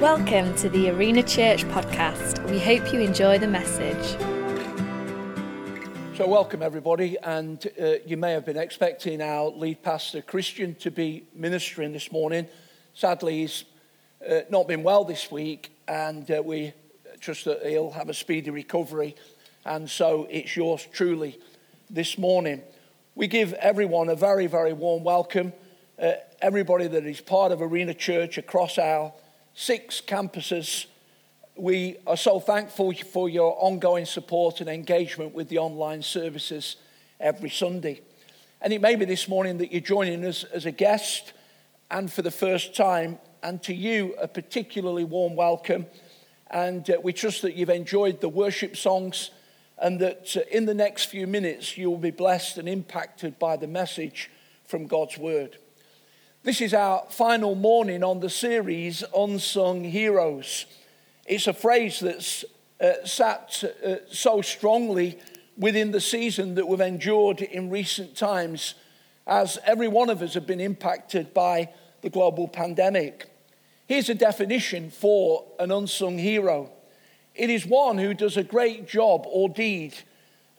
Welcome to the Arena Church podcast. We hope you enjoy the message. So, welcome everybody, and uh, you may have been expecting our lead pastor Christian to be ministering this morning. Sadly, he's uh, not been well this week, and uh, we trust that he'll have a speedy recovery. And so, it's yours truly this morning. We give everyone a very, very warm welcome. Uh, everybody that is part of Arena Church across our six campuses we are so thankful for your ongoing support and engagement with the online services every Sunday. And it may be this morning that you're joining us as a guest and for the first time, and to you, a particularly warm welcome. And uh, we trust that you've enjoyed the worship songs and that uh, in the next few minutes you will be blessed and impacted by the message from God's Word. This is our final morning on the series Unsung Heroes. It's a phrase that's uh, sat uh, so strongly within the season that we've endured in recent times, as every one of us have been impacted by the global pandemic. Here's a definition for an unsung hero it is one who does a great job or deed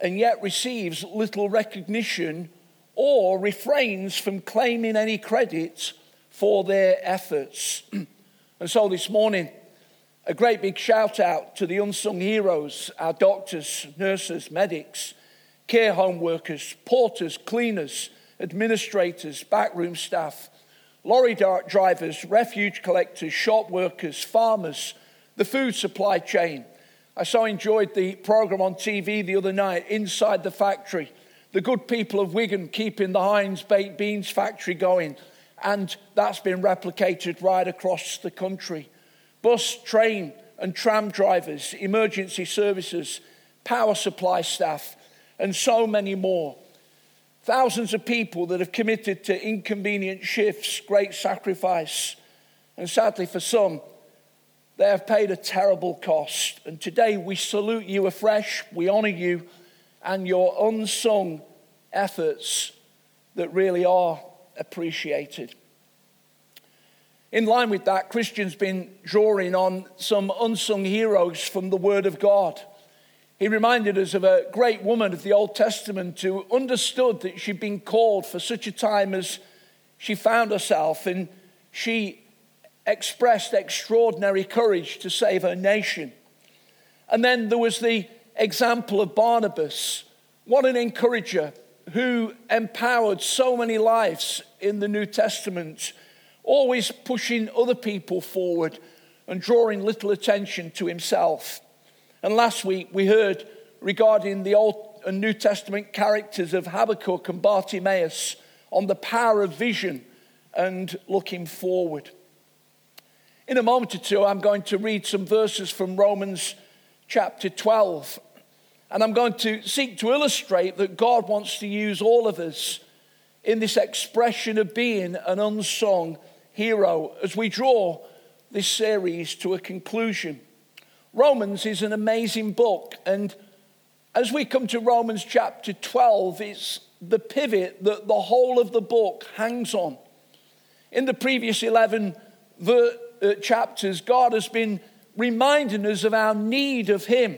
and yet receives little recognition or refrains from claiming any credit for their efforts. and so this morning, a great big shout out to the unsung heroes, our doctors, nurses, medics, care home workers, porters, cleaners, administrators, backroom staff, lorry drivers, refuge collectors, shop workers, farmers, the food supply chain. I so enjoyed the program on TV the other night, Inside the Factory. The good people of Wigan keeping the Heinz baked beans factory going, and that's been replicated right across the country bus, train, and tram drivers, emergency services, power supply staff, and so many more. Thousands of people that have committed to inconvenient shifts, great sacrifice, and sadly for some, they have paid a terrible cost. And today we salute you afresh, we honour you, and your unsung efforts that really are appreciated. In line with that, Christian's been drawing on some unsung heroes from the Word of God. He reminded us of a great woman of the Old Testament who understood that she'd been called for such a time as she found herself, and she expressed extraordinary courage to save her nation. And then there was the example of Barnabas. What an encourager who empowered so many lives in the New Testament always pushing other people forward and drawing little attention to himself. And last week we heard regarding the Old and New Testament characters of Habakkuk and Bartimaeus on the power of vision and looking forward. In a moment or two, I'm going to read some verses from Romans chapter 12. And I'm going to seek to illustrate that God wants to use all of us in this expression of being an unsung hero as we draw this series to a conclusion. Romans is an amazing book, and as we come to Romans chapter 12, it's the pivot that the whole of the book hangs on. In the previous 11 ver- uh, chapters, God has been reminding us of our need of Him.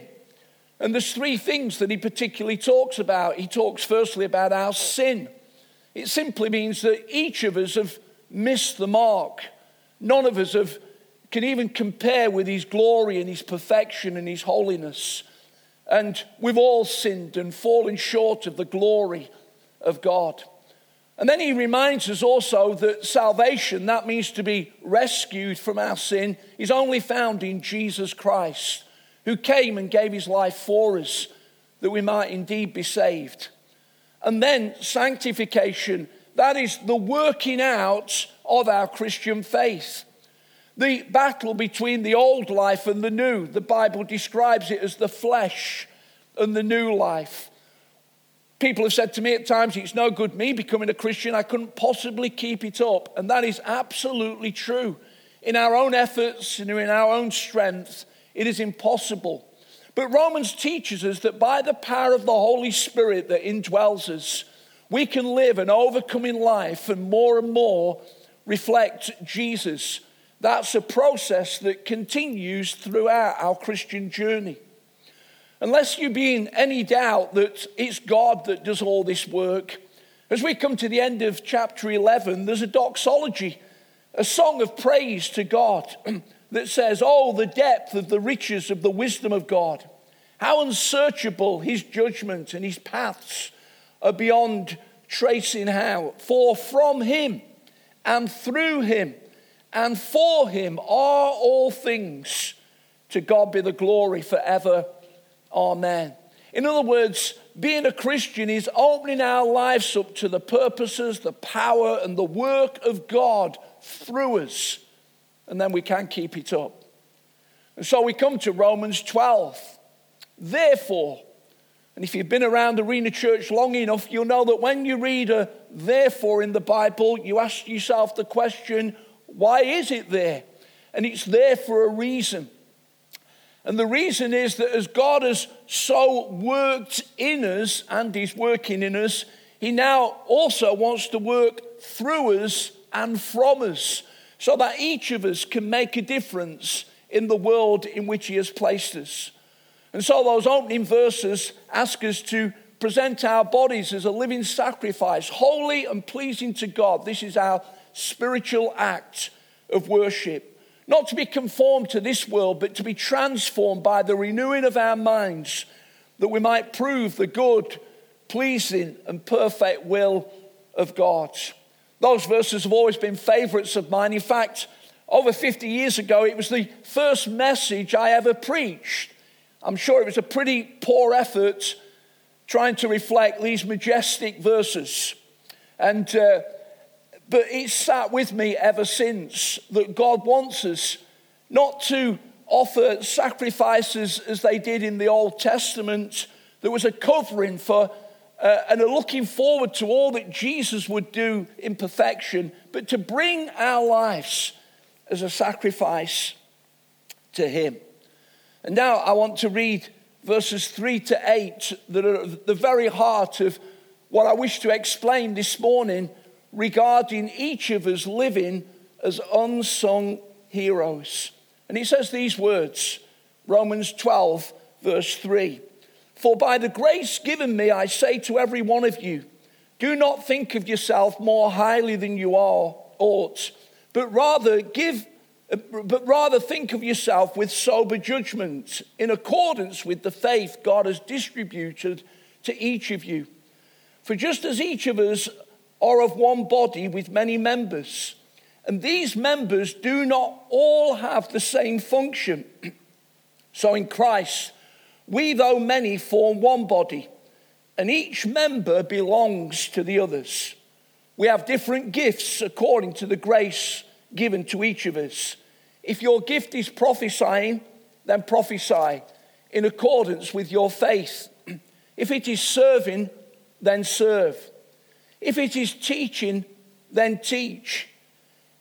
And there's three things that He particularly talks about. He talks firstly about our sin. It simply means that each of us have missed the mark. None of us have, can even compare with his glory and his perfection and his holiness. And we've all sinned and fallen short of the glory of God. And then he reminds us also that salvation, that means to be rescued from our sin, is only found in Jesus Christ, who came and gave his life for us that we might indeed be saved. And then sanctification that is the working out of our Christian faith. The battle between the old life and the new, the Bible describes it as the flesh and the new life. People have said to me at times, it's no good me becoming a Christian. I couldn't possibly keep it up. And that is absolutely true. In our own efforts and in our own strength, it is impossible. But Romans teaches us that by the power of the Holy Spirit that indwells us, we can live an overcoming life and more and more reflect Jesus, That's a process that continues throughout our Christian journey. Unless you be in any doubt that it's God that does all this work, as we come to the end of chapter 11, there's a doxology, a song of praise to God that says, Oh, the depth of the riches of the wisdom of God. How unsearchable his judgment and his paths are beyond tracing how. For from him and through him and for him are all things. To God be the glory forever. Amen. In other words, being a Christian is opening our lives up to the purposes, the power, and the work of God through us. And then we can keep it up. And so we come to Romans 12. Therefore, and if you've been around Arena Church long enough, you'll know that when you read a therefore in the Bible, you ask yourself the question, why is it there? And it's there for a reason. And the reason is that as God has so worked in us and He's working in us, He now also wants to work through us and from us so that each of us can make a difference in the world in which He has placed us. And so those opening verses ask us to present our bodies as a living sacrifice, holy and pleasing to God. This is our spiritual act of worship. Not to be conformed to this world, but to be transformed by the renewing of our minds, that we might prove the good, pleasing, and perfect will of God. Those verses have always been favorites of mine. In fact, over 50 years ago, it was the first message I ever preached. I'm sure it was a pretty poor effort trying to reflect these majestic verses. And uh, but it's sat with me ever since that God wants us not to offer sacrifices as they did in the Old Testament. There was a covering for uh, and a looking forward to all that Jesus would do in perfection, but to bring our lives as a sacrifice to Him. And now I want to read verses 3 to 8 that are the very heart of what I wish to explain this morning regarding each of us living as unsung heroes. And he says these words Romans 12, verse 3 For by the grace given me, I say to every one of you, do not think of yourself more highly than you are, ought, but rather give but rather think of yourself with sober judgment in accordance with the faith God has distributed to each of you. For just as each of us are of one body with many members. And these members do not all have the same function. so in Christ, we, though many, form one body, and each member belongs to the others. We have different gifts according to the grace given to each of us. If your gift is prophesying, then prophesy in accordance with your faith. If it is serving, then serve. If it is teaching, then teach.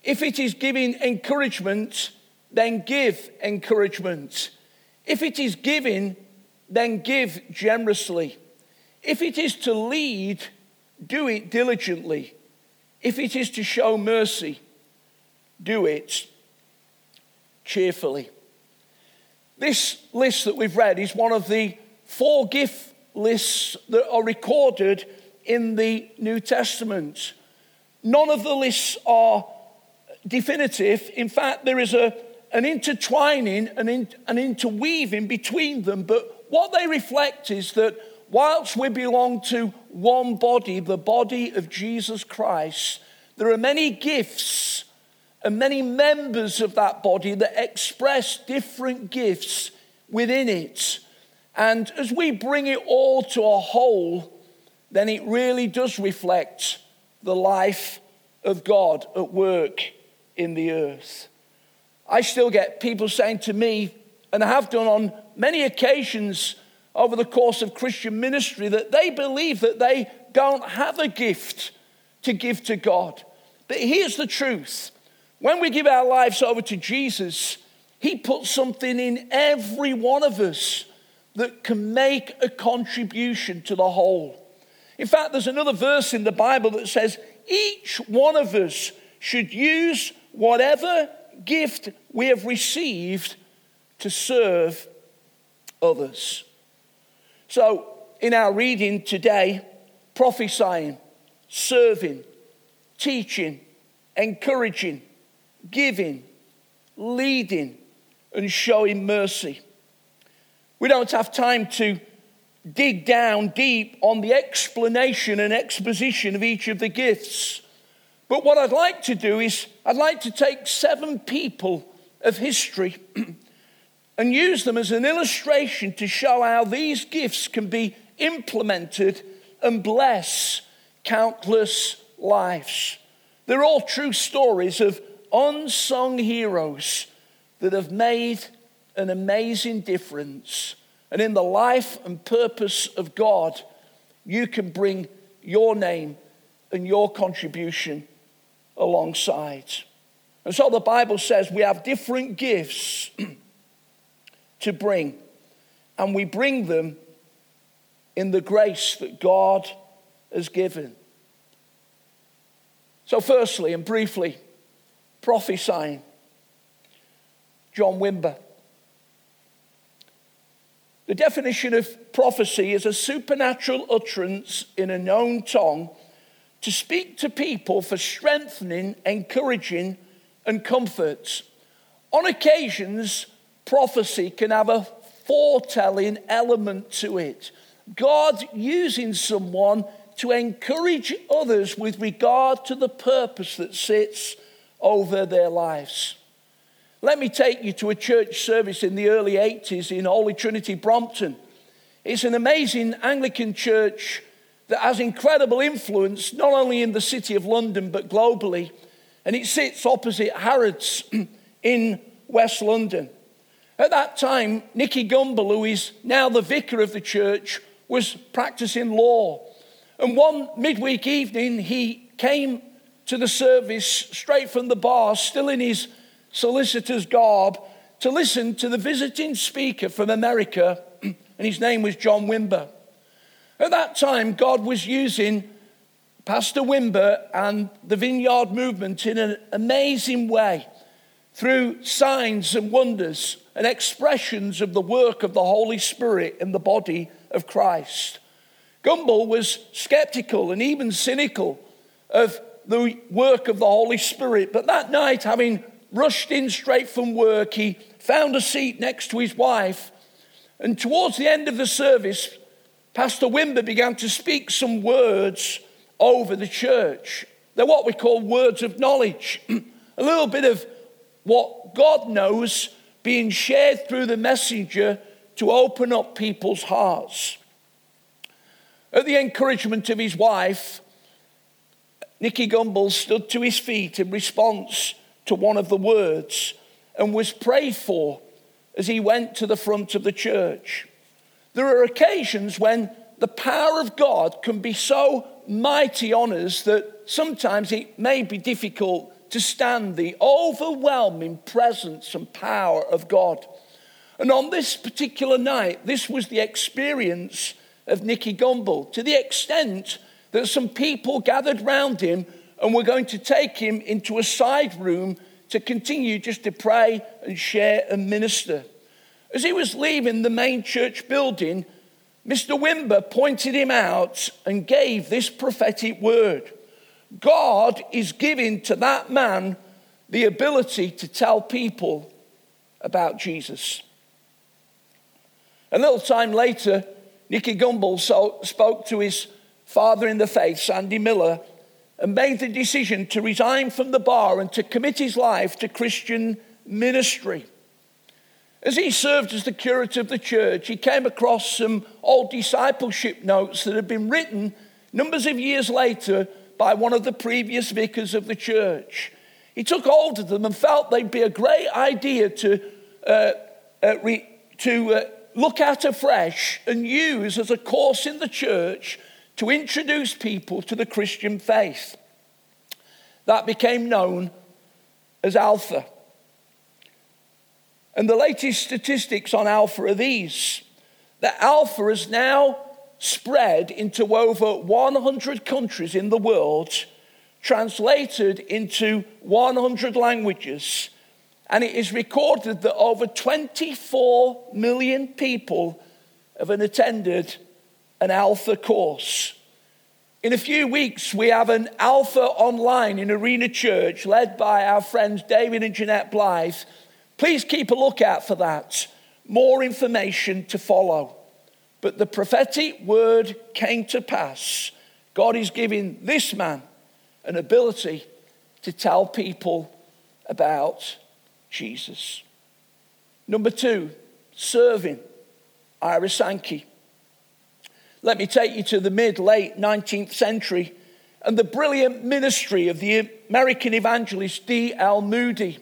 If it is giving encouragement, then give encouragement. If it is giving, then give generously. If it is to lead, do it diligently. If it is to show mercy, do it cheerfully. This list that we've read is one of the four gift lists that are recorded in the New Testament. None of the lists are definitive. In fact, there is a, an intertwining, and in, an interweaving between them. But what they reflect is that whilst we belong to one body, the body of Jesus Christ, there are many gifts and many members of that body that express different gifts within it. And as we bring it all to a whole, then it really does reflect the life of God at work in the earth. I still get people saying to me, and I have done on many occasions over the course of Christian ministry, that they believe that they don't have a gift to give to God. But here's the truth when we give our lives over to Jesus, He puts something in every one of us that can make a contribution to the whole. In fact, there's another verse in the Bible that says each one of us should use whatever gift we have received to serve others. So, in our reading today, prophesying, serving, teaching, encouraging, giving, leading, and showing mercy. We don't have time to dig down deep on the explanation and exposition of each of the gifts. But what I'd like to do is, I'd like to take seven people of history and use them as an illustration to show how these gifts can be implemented and bless countless lives. They're all true stories of unsung heroes that have made an amazing difference. And in the life and purpose of God, you can bring your name and your contribution alongside. And so the Bible says we have different gifts to bring, and we bring them in the grace that God has given. So, firstly and briefly, prophesying. John Wimber. The definition of prophecy is a supernatural utterance in a known tongue to speak to people for strengthening, encouraging, and comfort. On occasions, prophecy can have a foretelling element to it. God using someone to encourage others with regard to the purpose that sits over their lives. Let me take you to a church service in the early 80s in Holy Trinity, Brompton. It's an amazing Anglican church that has incredible influence not only in the city of London but globally. And it sits opposite Harrods in West London. At that time, Nicky Gumbel, who is now the vicar of the church, was practicing law. And one midweek evening, he came to the service straight from the bar, still in his solicitor's garb, to listen to the visiting speaker from America, and his name was John Wimber. At that time, God was using Pastor Wimber and the Vineyard movement in an amazing way through signs and wonders and expressions of the work of the Holy Spirit in the body of Christ. Gumbel was skeptical and even cynical of the work of the Holy Spirit, but that night, having rushed in straight from work, he found a seat next to his wife. And towards the end of the service, Pastor Wimber began to speak some words over the church. They're what we call words of knowledge, a little bit of what God knows being shared through the messenger to open up people's hearts. At the encouragement of his wife, Nicky Gumbel stood to his feet in response to one of the words and was prayed for as he went to the front of the church. There are occasions when the power of God can be so mighty on us that sometimes it may be difficult to stand the overwhelming presence and power of God. And on this particular night, this was the experience of Nicky Gumbel to the extent that some people gathered round him and we're going to take him into a side room to continue just to pray and share and minister. As he was leaving the main church building, Mr. Wimber pointed him out and gave this prophetic word God is giving to that man the ability to tell people about Jesus. A little time later, Nicky Gumbel spoke to his father in the faith, Sandy Miller, and made the decision to resign from the bar and to commit his life to Christian ministry. As he served as the curate of the church, he came across some old discipleship notes that had been written numbers of years later by one of the previous vicars of the church. He took hold of them and felt they'd be a great idea to, uh, uh, re- to uh, look at afresh and use as a course in the church to introduce people to the Christian faith. That became known as Alpha. And the latest statistics on Alpha are these that Alpha has now spread into over 100 countries in the world, translated into 100 languages, And it is recorded that over 24 million people have attended an Alpha course. In a few weeks, we have an Alpha online in Arena Church led by our friends David and Jeanette Blythe. Please keep a lookout for that. More information to follow. But the prophetic word came to pass. God is giving this man an ability to tell people about Jesus. Number two, serving. Ira Sankey. Let me take you to the mid late 19th century and the brilliant ministry of the American evangelist D.L. Moody.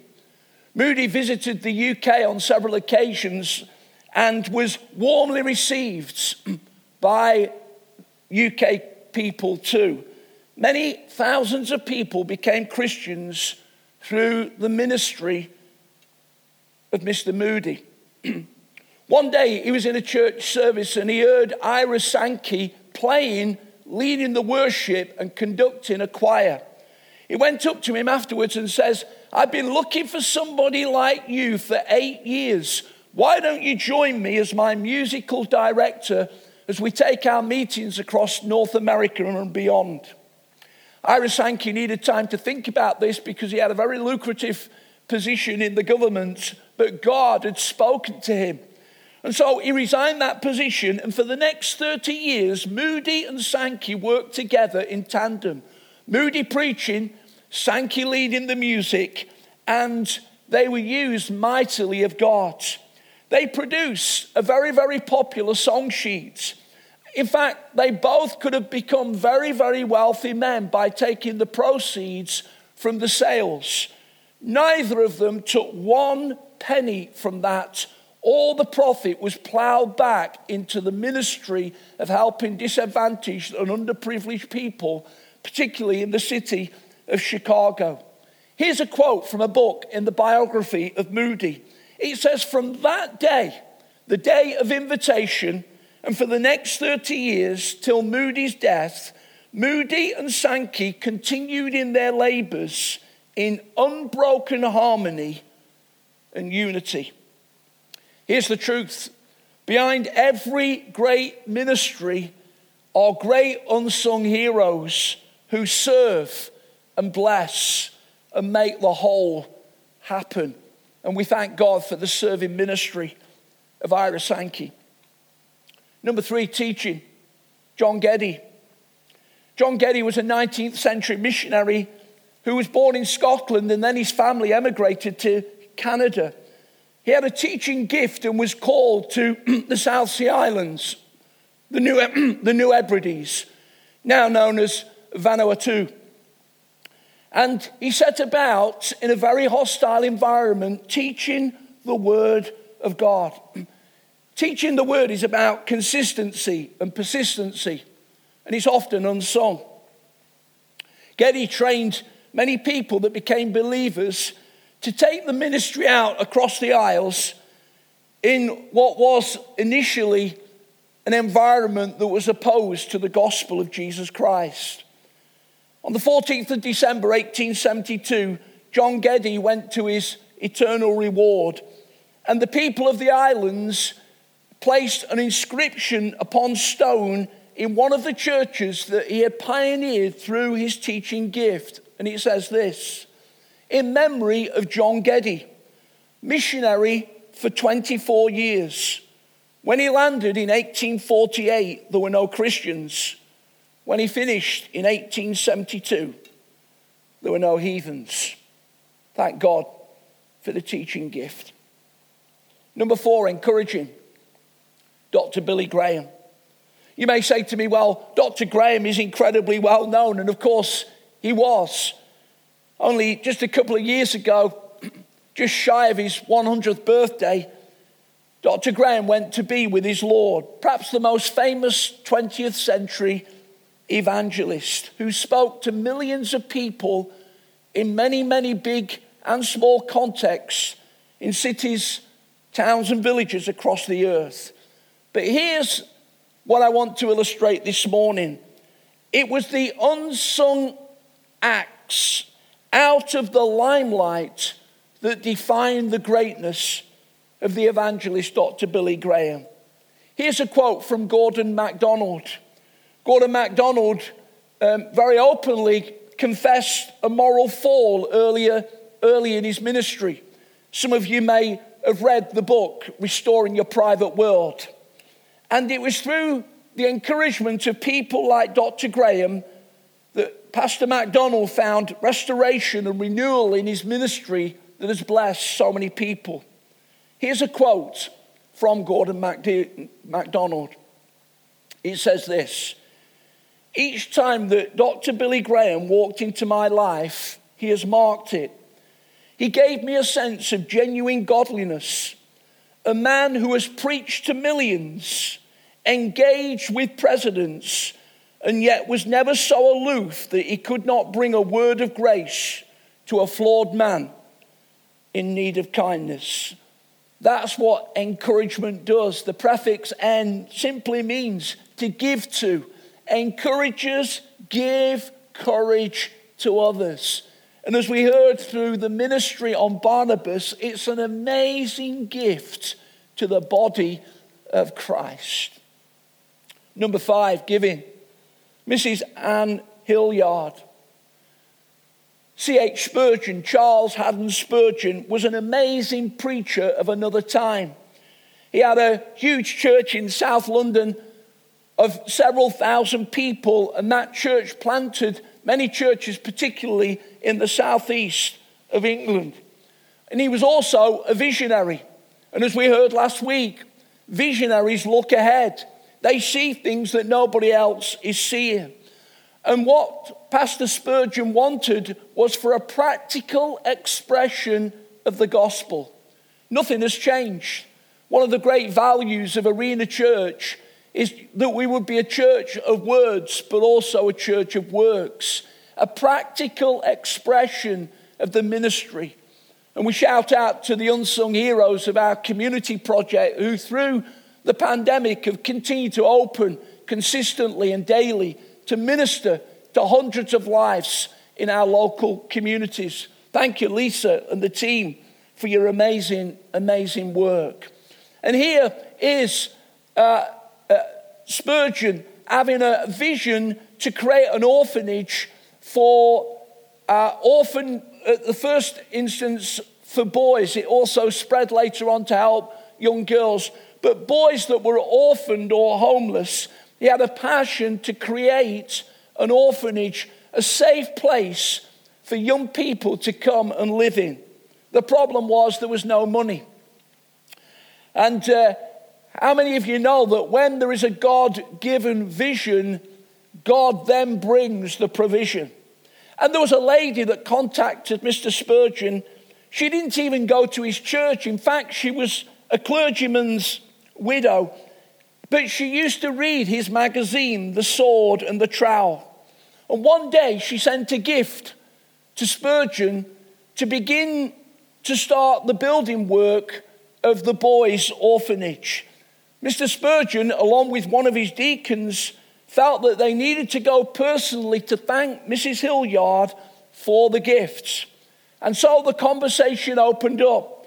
Moody visited the UK on several occasions and was warmly received by UK people too. Many thousands of people became Christians through the ministry of Mr. Moody. One day he was in a church service and he heard Ira Sankey playing, leading the worship, and conducting a choir. He went up to him afterwards and says, I've been looking for somebody like you for eight years. Why don't you join me as my musical director as we take our meetings across North America and beyond? Ira Sankey needed time to think about this because he had a very lucrative position in the government, but God had spoken to him. And so he resigned that position, and for the next 30 years, Moody and Sankey worked together in tandem. Moody preaching, Sankey leading the music, and they were used mightily of God. They produced a very, very popular song sheet. In fact, they both could have become very, very wealthy men by taking the proceeds from the sales. Neither of them took one penny from that all the profit was plowed back into the ministry of helping disadvantaged and underprivileged people, particularly in the city of Chicago. Here's a quote from a book in the biography of Moody. It says, From that day, the day of invitation, and for the next 30 years till Moody's death, Moody and Sankey continued in their labors in unbroken harmony and unity. Here's the truth behind every great ministry are great unsung heroes who serve and bless and make the whole happen. And we thank God for the serving ministry of Ira Sankey. Number three, teaching. John Geddie. John Geddie was a 19th century missionary who was born in Scotland and then his family emigrated to Canada. He had a teaching gift and was called to the South Sea Islands, the New, the New Hebrides, now known as Vanuatu. And he set about in a very hostile environment teaching the Word of God. Teaching the Word is about consistency and persistency, and it's often unsung. Geddie trained many people that became believers to take the ministry out across the isles in what was initially an environment that was opposed to the gospel of Jesus Christ. On the 14th of December 1872, John Geddie went to his eternal reward, and the people of the islands placed an inscription upon stone in one of the churches that he had pioneered through his teaching gift. And it says this in memory of John Geddie, missionary for 24 years. When he landed in 1848, there were no Christians. When he finished in 1872, there were no heathens. Thank God for the teaching gift. Number four, encouraging. Dr. Billy Graham. You may say to me, well, Dr. Graham is incredibly well known, and of course he was. Only just a couple of years ago, just shy of his 100th birthday, Dr. Graham went to be with his Lord, perhaps the most famous 20th century evangelist who spoke to millions of people in many, many big and small contexts in cities, towns, and villages across the earth. But here's what I want to illustrate this morning it was the unsung acts out of the limelight that defined the greatness of the evangelist Dr. Billy Graham. Here's a quote from Gordon MacDonald. Gordon MacDonald um, very openly confessed a moral fall earlier, early in his ministry. Some of you may have read the book, Restoring Your Private World. And it was through the encouragement of people like Dr. Graham Pastor MacDonald found restoration and renewal in his ministry that has blessed so many people. Here's a quote from Gordon MacDonald. It says this Each time that Dr. Billy Graham walked into my life, he has marked it. He gave me a sense of genuine godliness, a man who has preached to millions, engaged with presidents, and yet was never so aloof that he could not bring a word of grace to a flawed man in need of kindness. That's what encouragement does. The prefix N simply means to give to. Encourages, give courage to others. And as we heard through the ministry on Barnabas, it's an amazing gift to the body of Christ. Number five, giving. Mrs. Anne Hillyard C.H. Spurgeon, Charles Haddon Spurgeon, was an amazing preacher of another time. He had a huge church in South London of several thousand people, and that church planted many churches, particularly in the southeast of England. And he was also a visionary. And as we heard last week, visionaries look ahead, they see things that nobody else is seeing. And what Pastor Spurgeon wanted was for a practical expression of the gospel. Nothing has changed. One of the great values of Arena Church is that we would be a church of words, but also a church of works, a practical expression of the ministry. And we shout out to the unsung heroes of our community project who, through the pandemic, have continued to open consistently and daily to minister to hundreds of lives in our local communities. Thank you, Lisa and the team, for your amazing, amazing work. And here is uh, uh, Spurgeon having a vision to create an orphanage for uh, orphan, at the first instance, for boys. It also spread later on to help young girls. But boys that were orphaned or homeless he had a passion to create an orphanage, a safe place for young people to come and live in. The problem was there was no money. And uh, how many of you know that when there is a God given vision, God then brings the provision? And there was a lady that contacted Mr. Spurgeon. She didn't even go to his church. In fact, she was a clergyman's widow. But she used to read his magazine, The Sword and the Trowel. And one day she sent a gift to Spurgeon to begin to start the building work of the boys' orphanage. Mr. Spurgeon, along with one of his deacons, felt that they needed to go personally to thank Mrs. Hillyard for the gifts. And so the conversation opened up.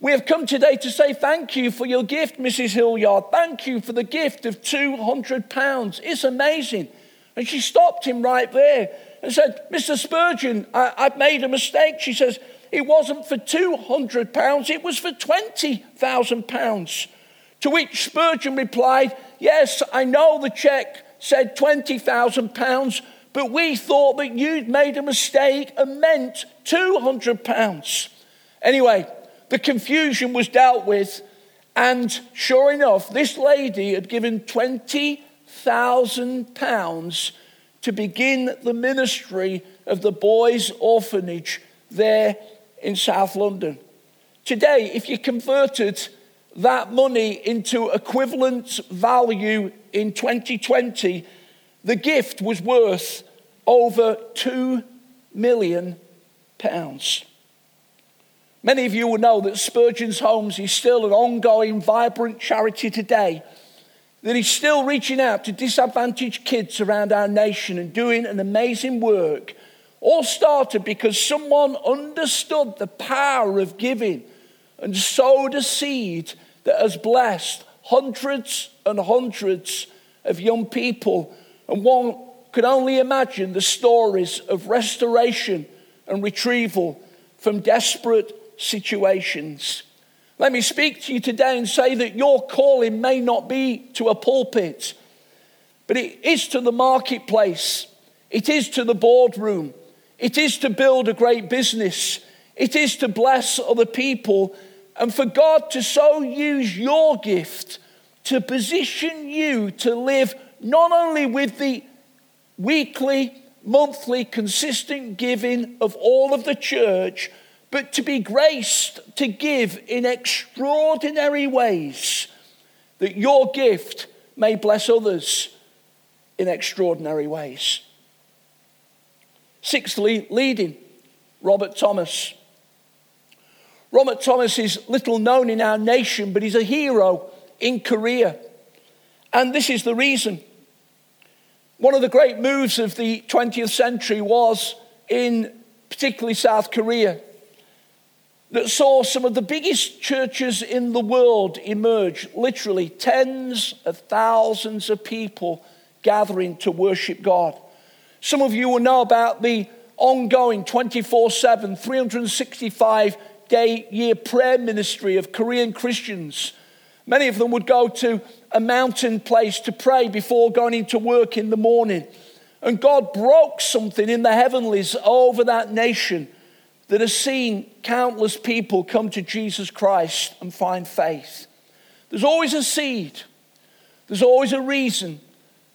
We have come today to say thank you for your gift, Mrs. Hillyard. Thank you for the gift of £200. It's amazing. And she stopped him right there and said, Mr. Spurgeon, I, have made a mistake. She says, it wasn't for £200, it was for £20,000. To which Spurgeon replied, Yes, I know the check said £20,000, but we thought that you'd made a mistake and meant £200. Anyway, the confusion was dealt with, and sure enough, this lady had given £20,000 to begin the ministry of the boys' orphanage there in South London. Today, if you converted that money into equivalent value in 2020, the gift was worth over two million pounds. Many of you will know that Spurgeon's Homes is still an ongoing, vibrant charity today, that is still reaching out to disadvantaged kids around our nation and doing an amazing work. all started because someone understood the power of giving and sowed a seed that has blessed hundreds and hundreds of young people. And one could only imagine the stories of restoration and retrieval from desperate situations. Let me speak to you today and say that your calling may not be to a pulpit, but it is to the marketplace, it is to the boardroom, it is to build a great business. It is to bless other people and for God to so use your gift to position you to live not only with the weekly, monthly, consistent giving of all of the church, but to be graced to give in extraordinary ways that your gift may bless others in extraordinary ways. Sixthly, leading Robert Thomas. Robert Thomas is little known in our nation, but he's a hero in Korea. And this is the reason. One of the great moves of the 20th century was in particularly South Korea that saw some of the biggest churches in the world emerge, literally tens of thousands of people gathering to worship God. Some of you will know about the ongoing 24 7, 365 day year prayer ministry of Korean Christians. Many of them would go to a mountain place to pray before going into work in the morning. And God broke something in the heavenlies over that nation that has seen countless people come to Jesus Christ and find faith. There's always a seed, there's always a reason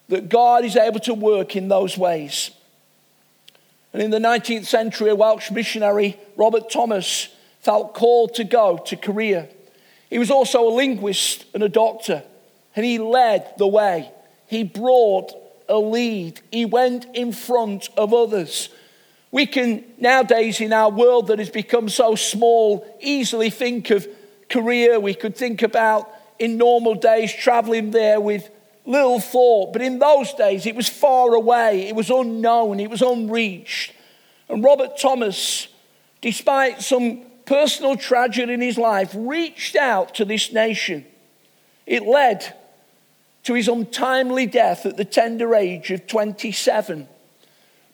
that God is able to work in those ways. And in the 19th century, a Welsh missionary, Robert Thomas, felt called to go to Korea. He was also a linguist and a doctor, and he led the way. He brought a lead, he went in front of others. We can nowadays, in our world that has become so small, easily think of Korea. We could think about in normal days traveling there with little thought. But in those days, it was far away, it was unknown, it was unreached. And Robert Thomas, despite some personal tragedy in his life, reached out to this nation. It led to his untimely death at the tender age of 27.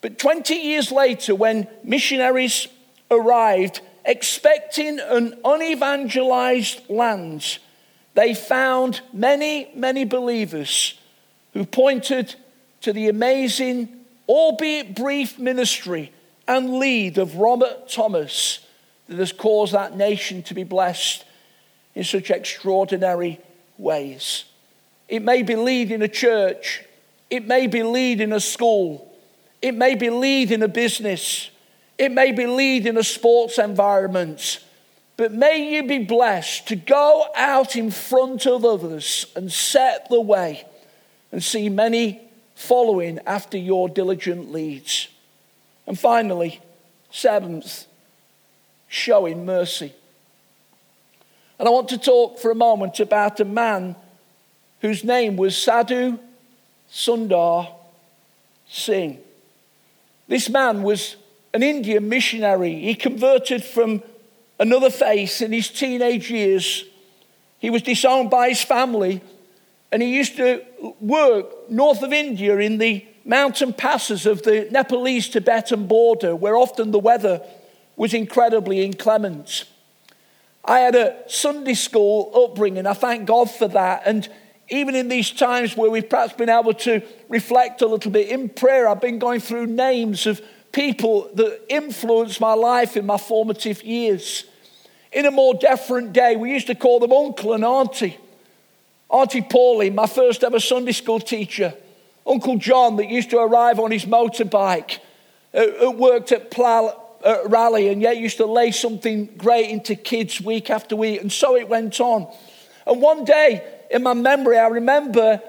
But 20 years later, when missionaries arrived expecting an unevangelized land, they found many, many believers who pointed to the amazing, albeit brief, ministry and lead of Robert Thomas that has caused that nation to be blessed in such extraordinary ways. It may be leading a church, it may be leading a school, it may be lead in a business, it may be lead in a sports environment. But may you be blessed to go out in front of others and set the way and see many following after your diligent leads. And finally, seventh, showing mercy. And I want to talk for a moment about a man whose name was Sadhu Sundar Singh. This man was an Indian missionary. He converted from another faith in his teenage years. He was disowned by his family and he used to work north of India in the mountain passes of the Nepalese Tibetan border, where often the weather was incredibly inclement. I had a Sunday school upbringing. I thank God for that. And even in these times where we've perhaps been able to reflect a little bit in prayer, I've been going through names of people that influenced my life in my formative years. In a more deferent day, we used to call them uncle and auntie. Auntie Pauline, my first ever Sunday school teacher. Uncle John, that used to arrive on his motorbike, uh, worked at Plough, uh, Raleigh, and yet used to lay something great into kids week after week. And so it went on. And one day, in my memory, I remember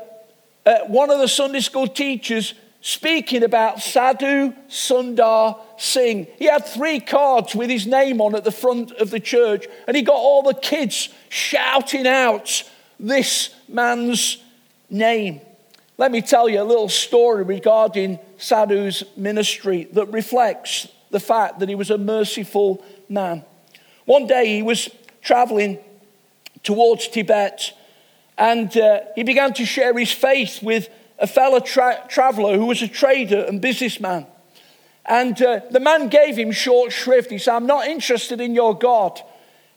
uh, one of the Sunday school teachers speaking about Sadhu Sundar Singh. He had three cards with his name on at the front of the church, and he got all the kids shouting out this man's name. Let me tell you a little story regarding Sadhu's ministry that reflects the fact that he was a merciful man. One day he was traveling towards Tibet and uh, he began to share his faith with a fellow tra- traveler who was a trader and businessman. And uh, the man gave him short shrift. He said, I'm not interested in your God,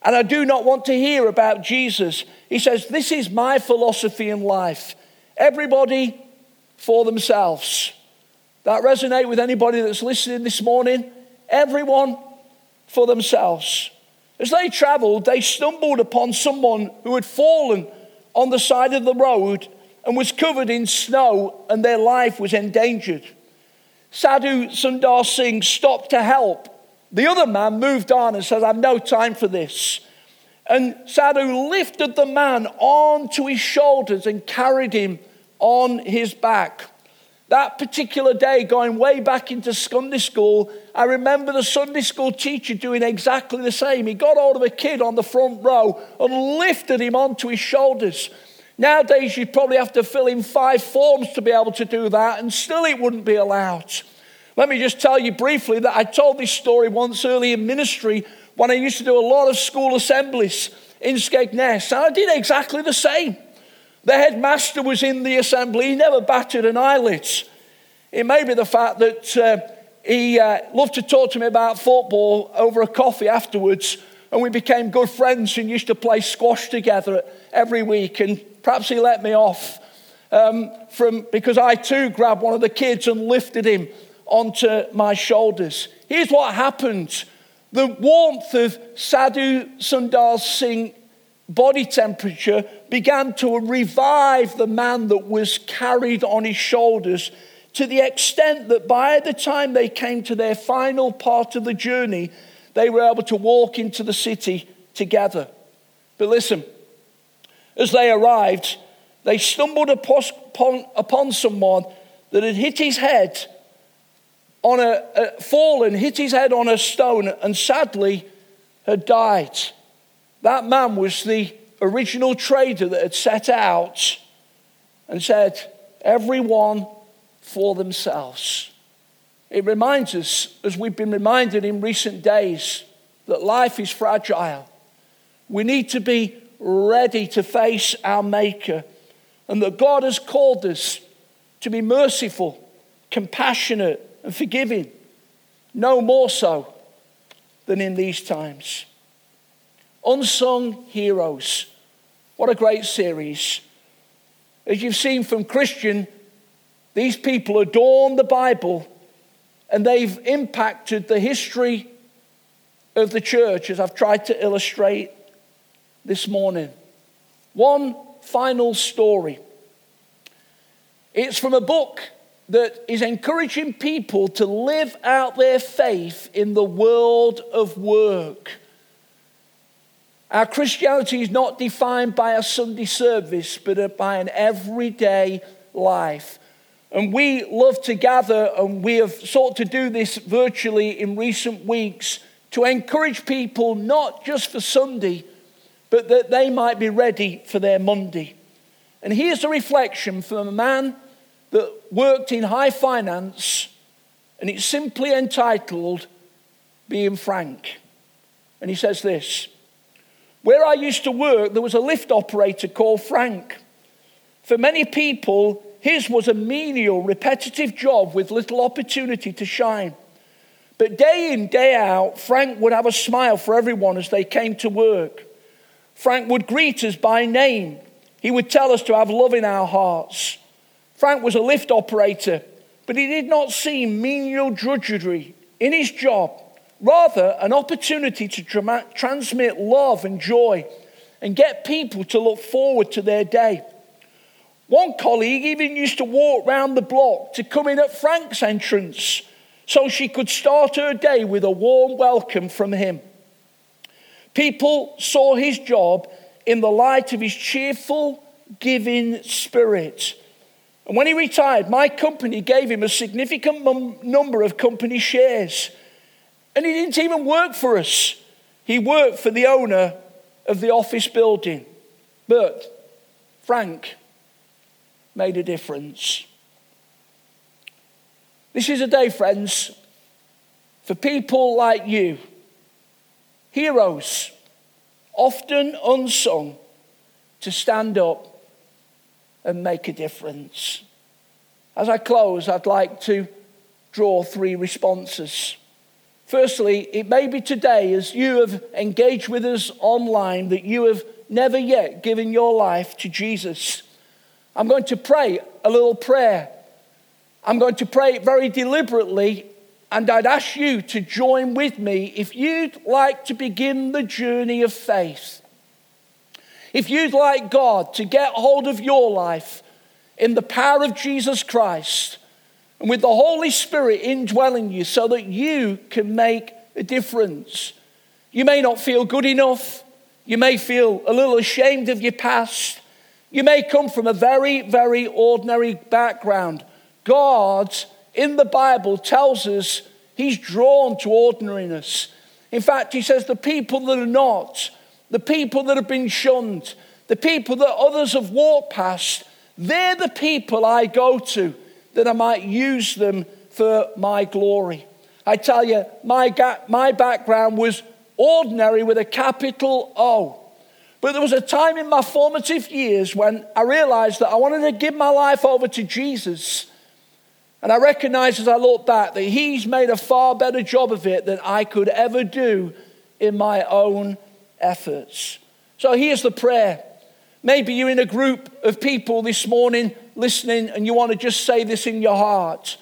and I do not want to hear about Jesus. He says, This is my philosophy in life. Everybody for themselves. That resonate with anybody that's listening this morning? Everyone for themselves. As they traveled, they stumbled upon someone who had fallen on the side of the road and was covered in snow, and their life was endangered. Sadhu Sundar Singh stopped to help. The other man moved on and said, I've no time for this. And Sadhu lifted the man onto his shoulders and carried him on his back. That particular day, going way back into Sunday school, I remember the Sunday school teacher doing exactly the same. He got hold of a kid on the front row and lifted him onto his shoulders. Nowadays, you'd probably have to fill in five forms to be able to do that, and still it wouldn't be allowed. Let me just tell you briefly that I told this story once early in ministry when I used to do a lot of school assemblies in Skegness, and I did exactly the same. The headmaster was in the assembly, he never batted an eyelid. It may be the fact that uh, he uh, loved to talk to me about football over a coffee afterwards, and we became good friends and used to play squash together every week. And perhaps he let me off um, from because I too grabbed one of the kids and lifted him onto my shoulders. Here's what happened: the warmth of Sadhu Sundar Singh body temperature began to revive the man that was carried on his shoulders to the extent that by the time they came to their final part of the journey, they were able to walk into the city together. But listen, as they arrived, they stumbled upon, upon someone that had hit his head on a, a fallen, hit his head on a stone, and sadly had died. That man was the original trader that had set out and said, Everyone for themselves. It reminds us, as we've been reminded in recent days, that life is fragile. We need to be ready to face our Maker, and that God has called us to be merciful, compassionate, and forgiving, no more so than in these times. Unsung Heroes. What a great series. As you've seen from Christian, these people adorn the Bible and they've impacted the history of the church, as I've tried to illustrate this morning. One final story. It's from a book that is encouraging people to live out their faith in the world of work. Our Christianity is not defined by a Sunday service, but by an everyday life. And we love to gather, and we have sought to do this virtually in recent weeks to encourage people not just for Sunday, but that they might be ready for their Monday. And here's a reflection from a man that worked in high finance, and it's simply entitled Being Frank. And he says this. Where I used to work, there was a lift operator called Frank. For many people, his was a menial, repetitive job with little opportunity to shine. But day in, day out, Frank would have a smile for everyone as they came to work. Frank would greet us by name. He would tell us to have love in our hearts. Frank was a lift operator, but he did not see menial drudgery in his job Rather, an opportunity to tra- transmit love and joy and get people to look forward to their day. One colleague even used to walk round the block to come in at Frank's entrance so she could start her day with a warm welcome from him. People saw his job in the light of his cheerful, giving spirit. And when he retired, my company gave him a significant number of company shares. And he didn't even work for us, he worked for the owner of the office building. But Frank made a difference. This is a day, friends, for people like you, heroes, often unsung, to stand up and make a difference. As I close, I'd like to draw three responses. Firstly, it may be today, as you have engaged with us online, that you have never yet given your life to Jesus. I'm going to pray a little prayer. I'm going to pray it very deliberately, and I'd ask you to join with me if you'd like to begin the journey of faith. If you'd like God to get hold of your life in the power of Jesus Christ and with the Holy Spirit indwelling you so that you can make a difference. You may not feel good enough. You may feel a little ashamed of your past. You may come from a very, very ordinary background. God, in the Bible, tells us He's drawn to ordinariness. In fact, He says the people that are not, the people that have been shunned, the people that others have walked past, they're the people I go to that I might use them for my glory. I tell you, my, ga- my background was ordinary with a capital O. But there was a time in my formative years when I realized that I wanted to give my life over to Jesus. And I recognize as I look back that He's made a far better job of it than I could ever do in my own efforts. So here's the prayer Maybe you're in a group of people this morning listening and you want to just say this in your heart.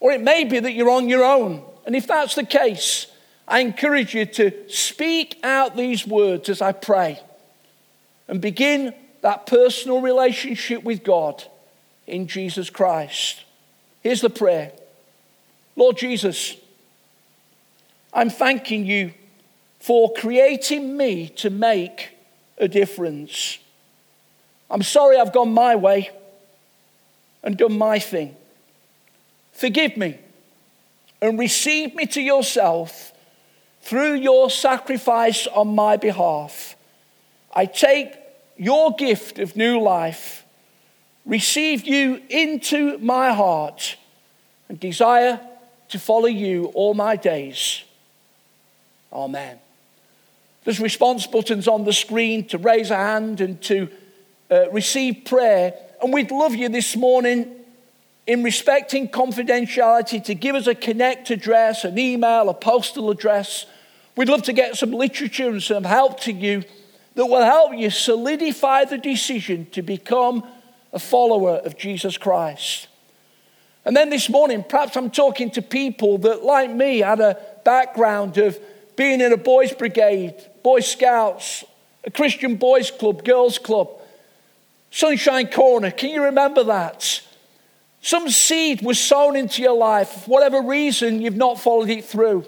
Or it may be that you're on your own. And if that's the case, I encourage you to speak out these words as I pray and begin that personal relationship with God in Jesus Christ. Here's the prayer Lord Jesus, I'm thanking you for creating me to make a difference. I'm sorry I've gone my way and done my thing. Forgive me and receive me to yourself through your sacrifice on my behalf. I take your gift of new life, receive you into my heart, and desire to follow you all my days. Amen. There's response buttons on the screen to raise a hand and to uh, receive prayer. And we'd love you this morning, in respecting confidentiality, to give us a connect address, an email, a postal address. We'd love to get some literature and some help to you that will help you solidify the decision to become a follower of Jesus Christ. And then this morning, perhaps I'm talking to people that, like me, had a background of being in a boys' brigade, Boy Scouts, a Christian boys' club, girls' club. Sunshine Corner, can you remember that? Some seed was sown into your life. For whatever reason, you've not followed it through.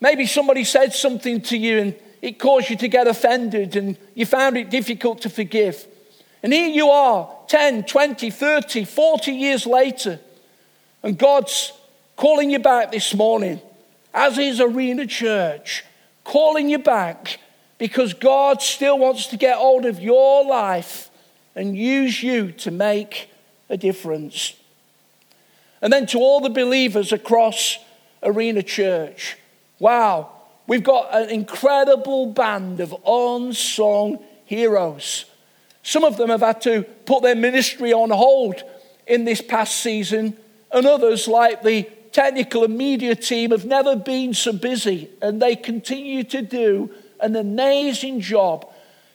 Maybe somebody said something to you and it caused you to get offended and you found it difficult to forgive. And here you are, 10, 20, 30, 40 years later, and God's calling you back this morning, as is Arena Church, calling you back because God still wants to get hold of your life and use you to make a difference. And then to all the believers across Arena Church, wow, we've got an incredible band of unsung heroes. Some of them have had to put their ministry on hold in this past season, and others, like the technical and media team, have never been so busy, and they continue to do an amazing job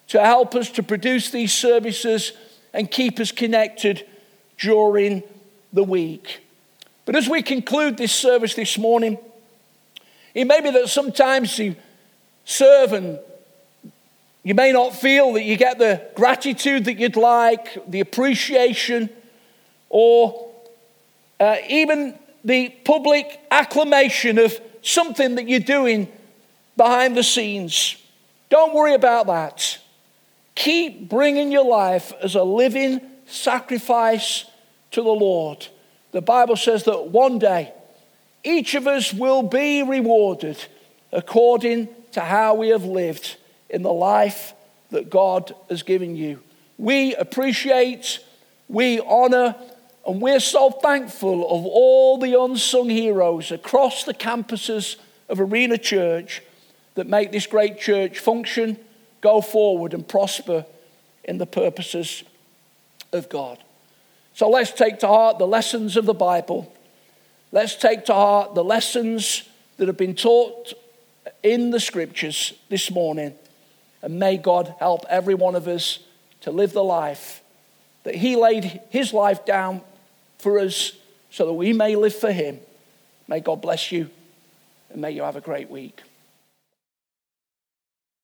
to help us to produce these services and keep us connected during the week. But as we conclude this service this morning, it may be that sometimes you serve and you may not feel that you get the gratitude that you'd like, the appreciation, or uh, even the public acclamation of something that you're doing behind the scenes. Don't worry about that. Keep bringing your life as a living sacrifice to the Lord. The Bible says that one day each of us will be rewarded according to how we have lived in the life that God has given you. We appreciate, we honor, And we're so thankful of all the unsung heroes across the campuses of Arena Church that make this great church function, go forward, and prosper in the purposes of God. So let's take to heart the lessons of the Bible. Let's take to heart the lessons that have been taught in the scriptures this morning. And may God help every one of us to live the life that He laid His life down for us so that we may live for Him. May God bless you and may you have a great week.